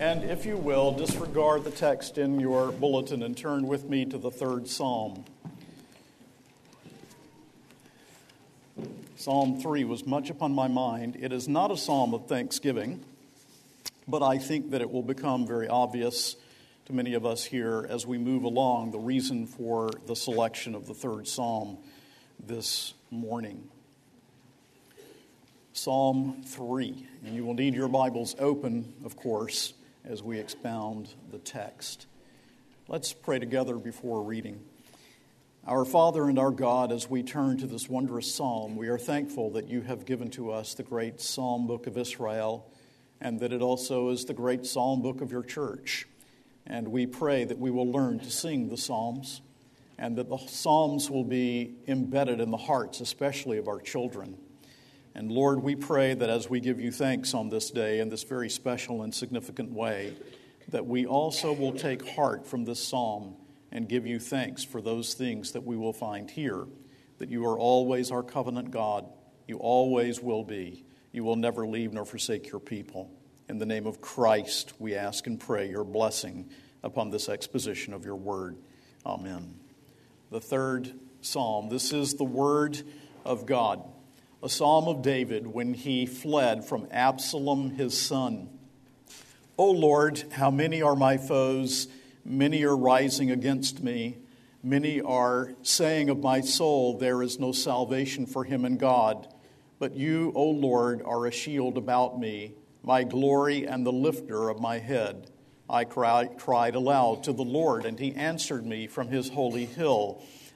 And if you will, disregard the text in your bulletin and turn with me to the third psalm. Psalm 3 was much upon my mind. It is not a psalm of thanksgiving, but I think that it will become very obvious to many of us here as we move along the reason for the selection of the third psalm this morning. Psalm 3. And you will need your Bibles open, of course, as we expound the text. Let's pray together before reading. Our Father and our God, as we turn to this wondrous psalm, we are thankful that you have given to us the great psalm book of Israel and that it also is the great psalm book of your church. And we pray that we will learn to sing the psalms and that the psalms will be embedded in the hearts, especially of our children. And Lord, we pray that as we give you thanks on this day in this very special and significant way, that we also will take heart from this psalm and give you thanks for those things that we will find here. That you are always our covenant God. You always will be. You will never leave nor forsake your people. In the name of Christ, we ask and pray your blessing upon this exposition of your word. Amen. The third psalm. This is the word of God a psalm of David when he fled from Absalom his son. O Lord, how many are my foes? Many are rising against me. Many are saying of my soul, There is no salvation for him in God. But you, O Lord, are a shield about me, my glory and the lifter of my head. I cried, aloud to the Lord, and he answered me from his holy hill.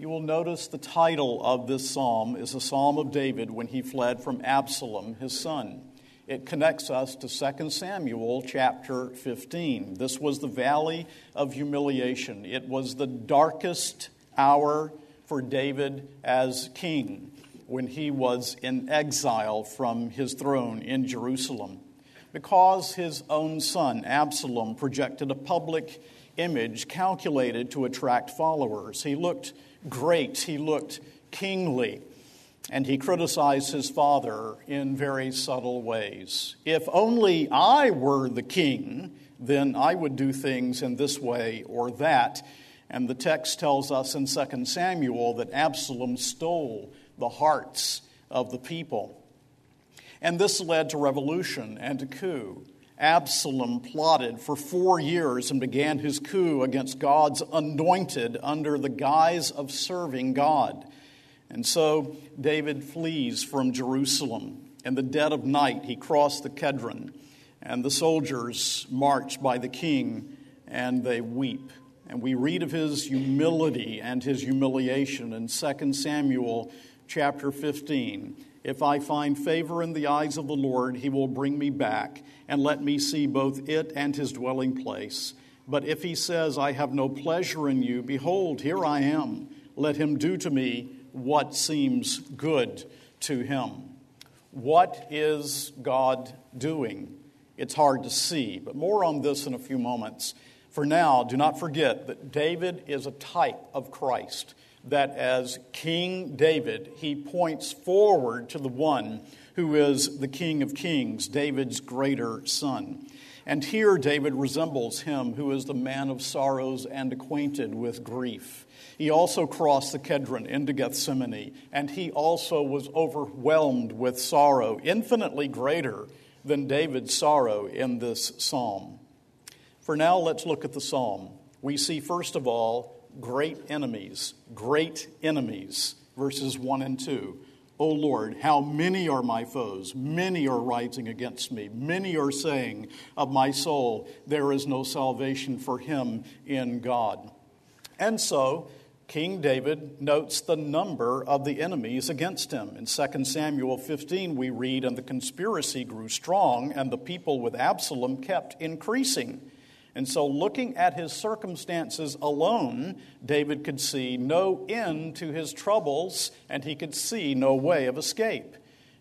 You will notice the title of this psalm is a psalm of David when he fled from Absalom, his son. It connects us to 2 Samuel chapter 15. This was the valley of humiliation. It was the darkest hour for David as king when he was in exile from his throne in Jerusalem. Because his own son, Absalom, projected a public image calculated to attract followers. He looked great, he looked kingly, and he criticized his father in very subtle ways. If only I were the king, then I would do things in this way or that. And the text tells us in 2 Samuel that Absalom stole the hearts of the people. And this led to revolution and a coup. Absalom plotted for four years and began his coup against God's anointed under the guise of serving God. And so David flees from Jerusalem. In the dead of night, he crossed the Kedron, and the soldiers march by the king and they weep. And we read of his humility and his humiliation in 2 Samuel chapter 15. If I find favor in the eyes of the Lord, he will bring me back and let me see both it and his dwelling place. But if he says, I have no pleasure in you, behold, here I am. Let him do to me what seems good to him. What is God doing? It's hard to see, but more on this in a few moments. For now, do not forget that David is a type of Christ, that as King David, he points forward to the one who is the King of Kings, David's greater son. And here David resembles him who is the man of sorrows and acquainted with grief. He also crossed the Kedron into Gethsemane, and he also was overwhelmed with sorrow, infinitely greater than David's sorrow in this psalm. For now, let's look at the psalm. We see, first of all, great enemies, great enemies, verses 1 and 2. O Lord, how many are my foes? Many are rising against me. Many are saying of my soul, there is no salvation for him in God. And so, King David notes the number of the enemies against him. In 2 Samuel 15, we read, And the conspiracy grew strong, and the people with Absalom kept increasing. And so, looking at his circumstances alone, David could see no end to his troubles and he could see no way of escape.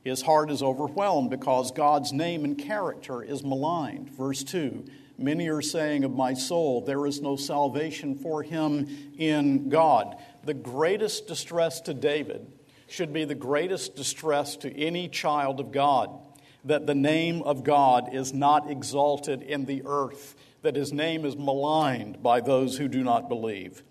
His heart is overwhelmed because God's name and character is maligned. Verse 2 Many are saying of my soul, there is no salvation for him in God. The greatest distress to David should be the greatest distress to any child of God that the name of God is not exalted in the earth, that his name is maligned by those who do not believe.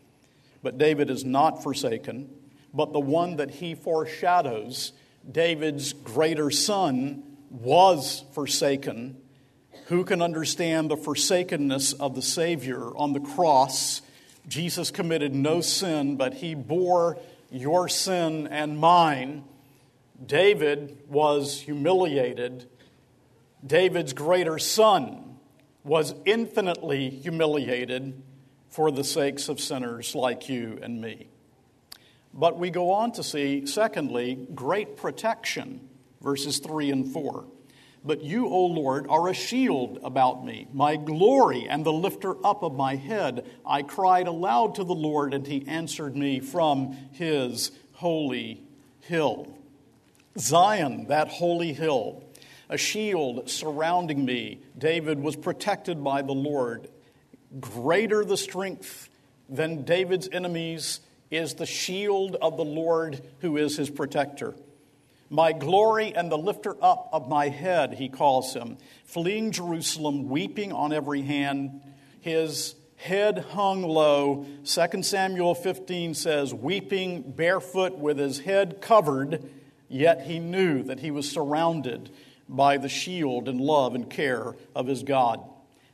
But David is not forsaken, but the one that he foreshadows, David's greater son, was forsaken. Who can understand the forsakenness of the Savior on the cross? Jesus committed no sin, but he bore your sin and mine. David was humiliated. David's greater son was infinitely humiliated for the sakes of sinners like you and me. But we go on to see, secondly, great protection, verses 3 and 4. But you, O Lord, are a shield about me, my glory and the lifter up of my head. I cried aloud to the Lord, and he answered me from his holy hill. Zion, that holy hill, a shield surrounding me. David was protected by the Lord. Greater the strength than David's enemies is the shield of the Lord who is his protector. My glory and the lifter up of my head, he calls him, fleeing Jerusalem, weeping on every hand, his head hung low. 2 Samuel 15 says, weeping barefoot with his head covered, yet he knew that he was surrounded by the shield and love and care of his God.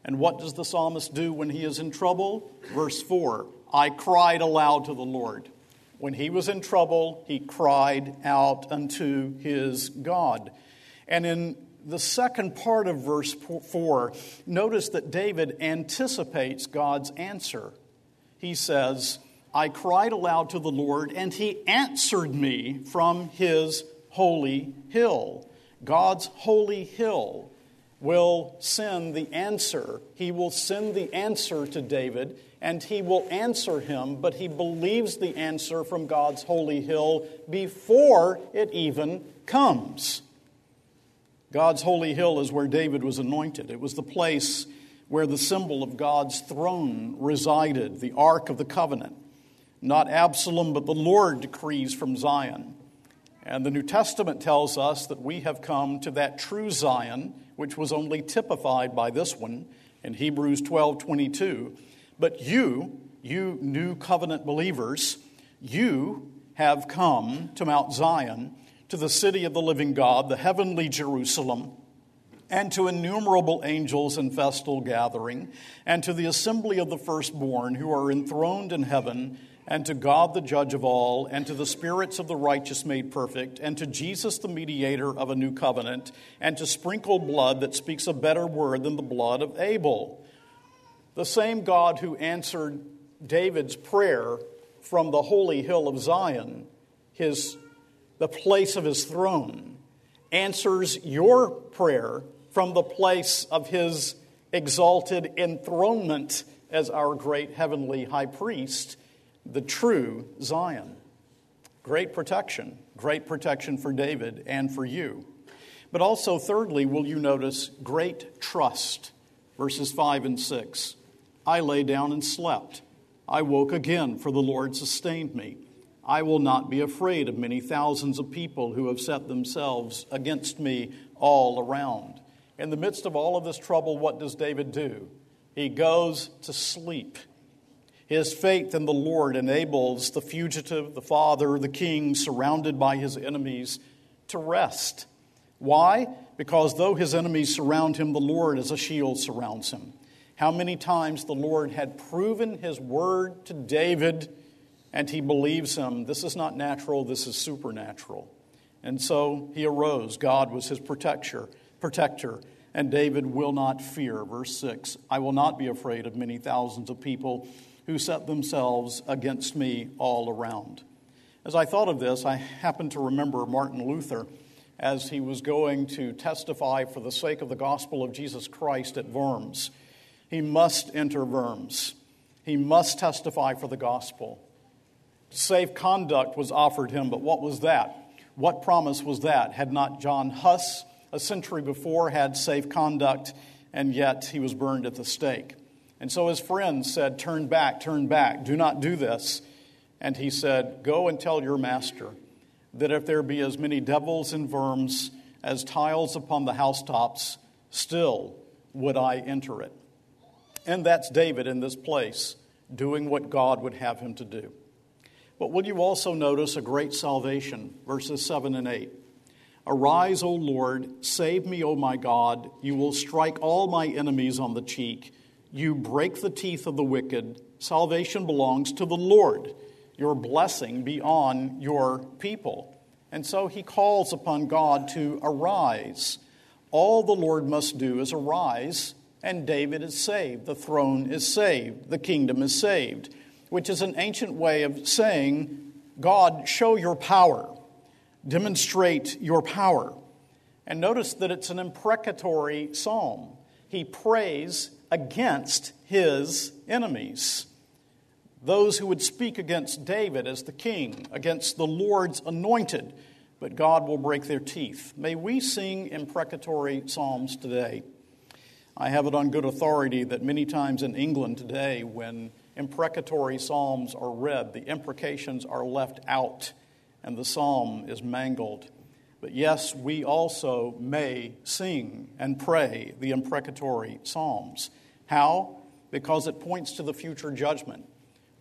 And what does the psalmist do when he is in trouble? Verse 4 I cried aloud to the Lord. When he was in trouble, he cried out unto his God. And in the second part of verse 4, notice that David anticipates God's answer. He says, I cried aloud to the Lord, and he answered me from his holy hill. God's holy hill will send the answer. He will send the answer to David and he will answer him, but he believes the answer from God's holy hill before it even comes. God's holy hill is where David was anointed. It was the place where the symbol of God's throne resided, the Ark of the Covenant. Not Absalom, but the Lord decrees from Zion. And the New Testament tells us that we have come to that true Zion, which was only typified by this one in Hebrews 12 22 but you, you new covenant believers, you have come to Mount Zion, to the city of the living God, the heavenly Jerusalem, and to innumerable angels in festal gathering, and to the assembly of the firstborn who are enthroned in heaven, and to God the judge of all, and to the spirits of the righteous made perfect, and to Jesus the mediator of a new covenant, and to sprinkled blood that speaks a better word than the blood of Abel. The same God who answered David's prayer from the holy hill of Zion, his, the place of his throne, answers your prayer from the place of his exalted enthronement as our great heavenly high priest, the true Zion. Great protection, great protection for David and for you. But also, thirdly, will you notice great trust, verses 5 and 6. I lay down and slept. I woke again, for the Lord sustained me. I will not be afraid of many thousands of people who have set themselves against me all around. In the midst of all of this trouble, what does David do? He goes to sleep. His faith in the Lord enables the fugitive, the father, the king, surrounded by his enemies, to rest. Why? Because though his enemies surround him, the Lord as a shield surrounds him how many times the Lord had proven his word to David and he believes him. This is not natural, this is supernatural. And so he arose. God was his protector, protector, and David will not fear. Verse 6 I will not be afraid of many thousands of people who set themselves against me all around. As I thought of this, I happened to remember Martin Luther as he was going to testify for the sake of the gospel of Jesus Christ at Worms. he must enter Worms. He must testify for the gospel. Safe conduct was offered him, but what was that? What promise was that? Had not John Huss, a century before, had safe conduct, and yet he was burned at the stake? And so his friends said, Turn back, turn back, do not do this. And he said, Go and tell your master that if there be as many devils and Worms as tiles upon the housetops, still would I enter it. And that's David in this place, doing what God would have him to do. But will you also notice a great salvation? Verses 7 and 8. Arise, O Lord, save me, O my God. You will strike all my enemies on the cheek. You break the teeth of the wicked. Salvation belongs to the Lord. Your blessing be on your people. And so he calls upon God to arise. All the Lord must do is arise, and David is saved. The throne is saved. The kingdom is saved, which is an ancient way of saying, God, show your power, demonstrate your power. And notice that it's an imprecatory psalm. He prays against his enemies those who would speak against David as the king, against the Lord's anointed, but God will break their teeth. May we sing imprecatory psalms today. I have it on good authority that many times in England today, when imprecatory psalms are read, the imprecations are left out and the psalm is mangled. But yes, we also may sing and pray the imprecatory psalms. How? Because it points to the future judgment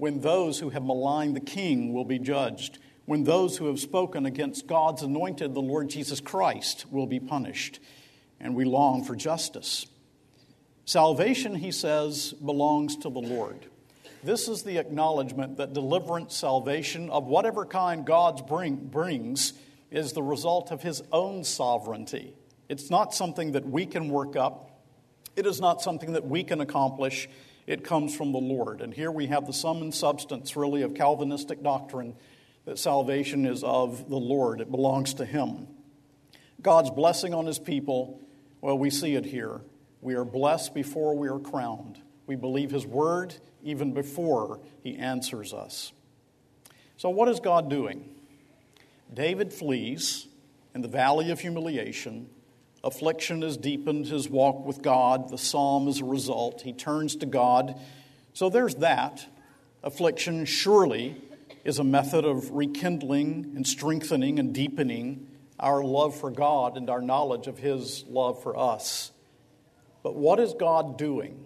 when those who have maligned the king will be judged, when those who have spoken against God's anointed, the Lord Jesus Christ, will be punished. And we long for justice. Salvation, he says, belongs to the Lord. This is the acknowledgement that deliverance, salvation of whatever kind God bring, brings, is the result of his own sovereignty. It's not something that we can work up, it is not something that we can accomplish it comes from the Lord. And here we have the sum and substance, really, of Calvinistic doctrine that salvation is of the Lord, it belongs to Him. God's blessing on His people, well, we see it here. We are blessed before we are crowned. We believe His word even before He answers us. So, what is God doing? David flees in the valley of humiliation Affliction has deepened his walk with God. The psalm is a result. He turns to God. So there's that. Affliction surely is a method of rekindling and strengthening and deepening our love for God and our knowledge of His love for us. But what is God doing?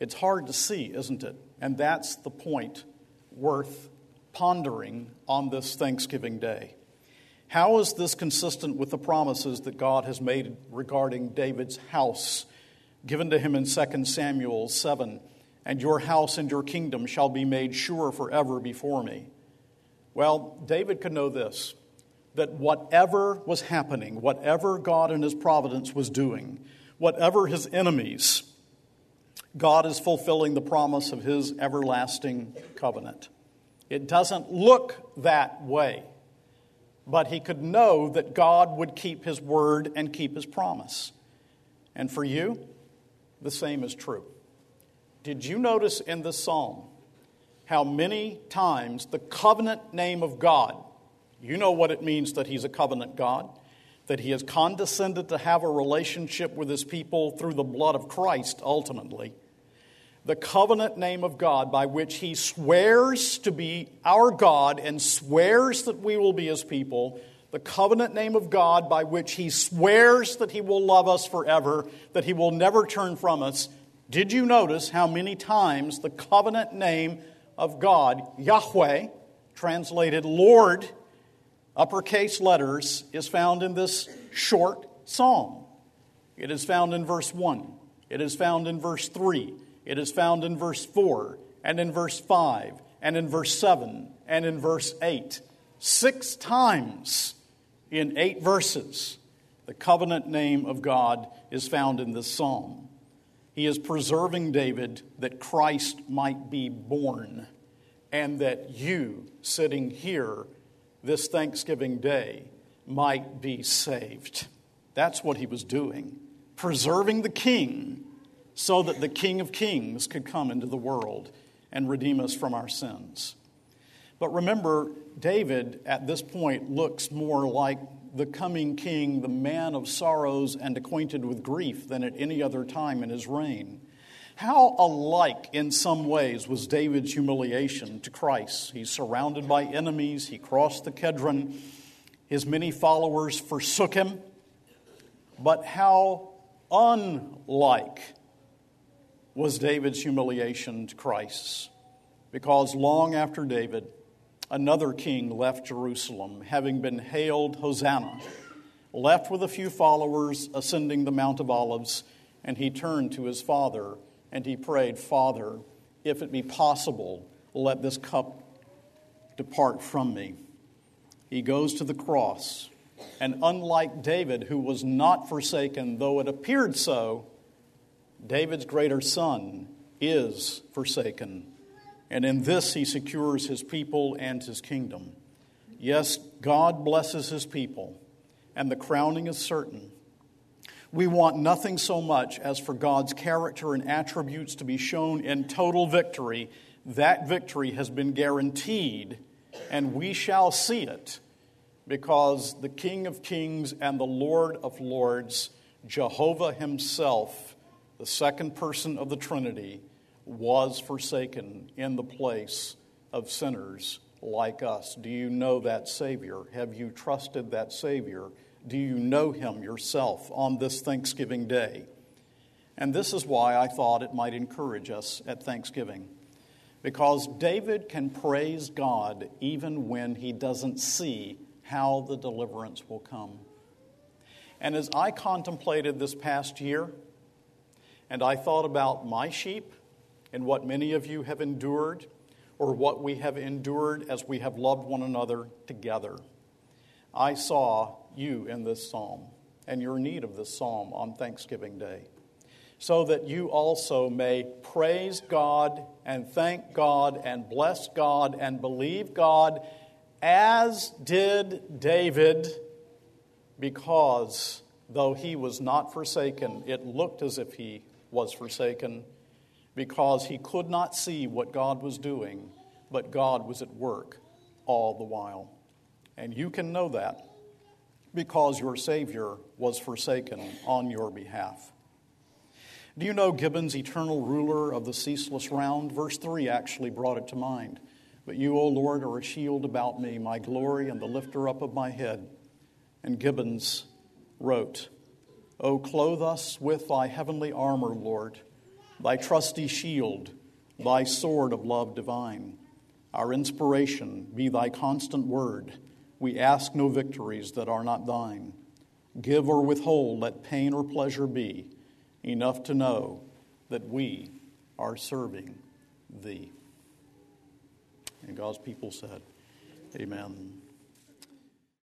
It's hard to see, isn't it? And that's the point worth pondering on this Thanksgiving Day. How is this consistent with the promises that God has made regarding David's house, given to him in 2 Samuel 7? And your house and your kingdom shall be made sure forever before me. Well, David could know this that whatever was happening, whatever God in his providence was doing, whatever his enemies, God is fulfilling the promise of his everlasting covenant. It doesn't look that way but he could know that God would keep his word and keep his promise. And for you, the same is true. Did you notice in the psalm how many times the covenant name of God, you know what it means that he's a covenant God, that he has condescended to have a relationship with his people through the blood of Christ ultimately the covenant name of God by which he swears to be our God and swears that we will be his people, the covenant name of God by which he swears that he will love us forever, that he will never turn from us. Did you notice how many times the covenant name of God, Yahweh, translated Lord, uppercase letters, is found in this short psalm? It is found in verse 1, it is found in verse 3. It is found in verse 4, and in verse 5, and in verse 7, and in verse 8. Six times in eight verses, the covenant name of God is found in this psalm. He is preserving David that Christ might be born, and that you, sitting here this Thanksgiving Day, might be saved. That's what he was doing, preserving the king so that the King of Kings could come into the world and redeem us from our sins. But remember, David at this point looks more like the coming king, the man of sorrows and acquainted with grief, than at any other time in his reign. How alike, in some ways, was David's humiliation to Christ? He's surrounded by enemies, he crossed the Kedron, his many followers forsook him. But how unlike was David's humiliation to Christ? Because long after David, another king left Jerusalem, having been hailed Hosanna, left with a few followers ascending the Mount of Olives, and he turned to his father and he prayed, Father, if it be possible, let this cup depart from me. He goes to the cross, and unlike David, who was not forsaken, though it appeared so, David's greater son is forsaken and in this he secures his people and his kingdom. Yes, God blesses his people, and the crowning is certain. We want nothing so much as for God's character and attributes to be shown in total victory. That victory has been guaranteed, and we shall see it because the King of Kings and the Lord of Lords, Jehovah Himself, the second person of the Trinity, was forsaken in the place of sinners like us. Do you know that Savior? Have you trusted that Savior? Do you know Him yourself on this Thanksgiving Day? And this is why I thought it might encourage us at Thanksgiving. Because David can praise God even when he doesn't see how the deliverance will come. And as I contemplated this past year, and I thought about my sheep and what many of you have endured or what we have endured as we have loved one another together. I saw you in this psalm and your need of this psalm on Thanksgiving Day, so that you also may praise God and thank God and bless God and believe God as did David, because though he was not forsaken, it looked as if he was forsaken because he could not see what God was doing, but God was at work all the while. And you can know that because your Savior was forsaken on your behalf. Do you know Gibbon's eternal ruler of the ceaseless round? Verse 3 actually brought it to mind. But you, O Lord, are a shield about me, my glory and the lifter up of my head. And Gibbons wrote, O clothe us with thy heavenly armor, Lord thy trusty shield, thy sword of love divine. Our inspiration be thy constant word. We ask no victories that are not thine. Give or withhold, let pain or pleasure be, enough to know that we are serving thee. And God's people said, Amen.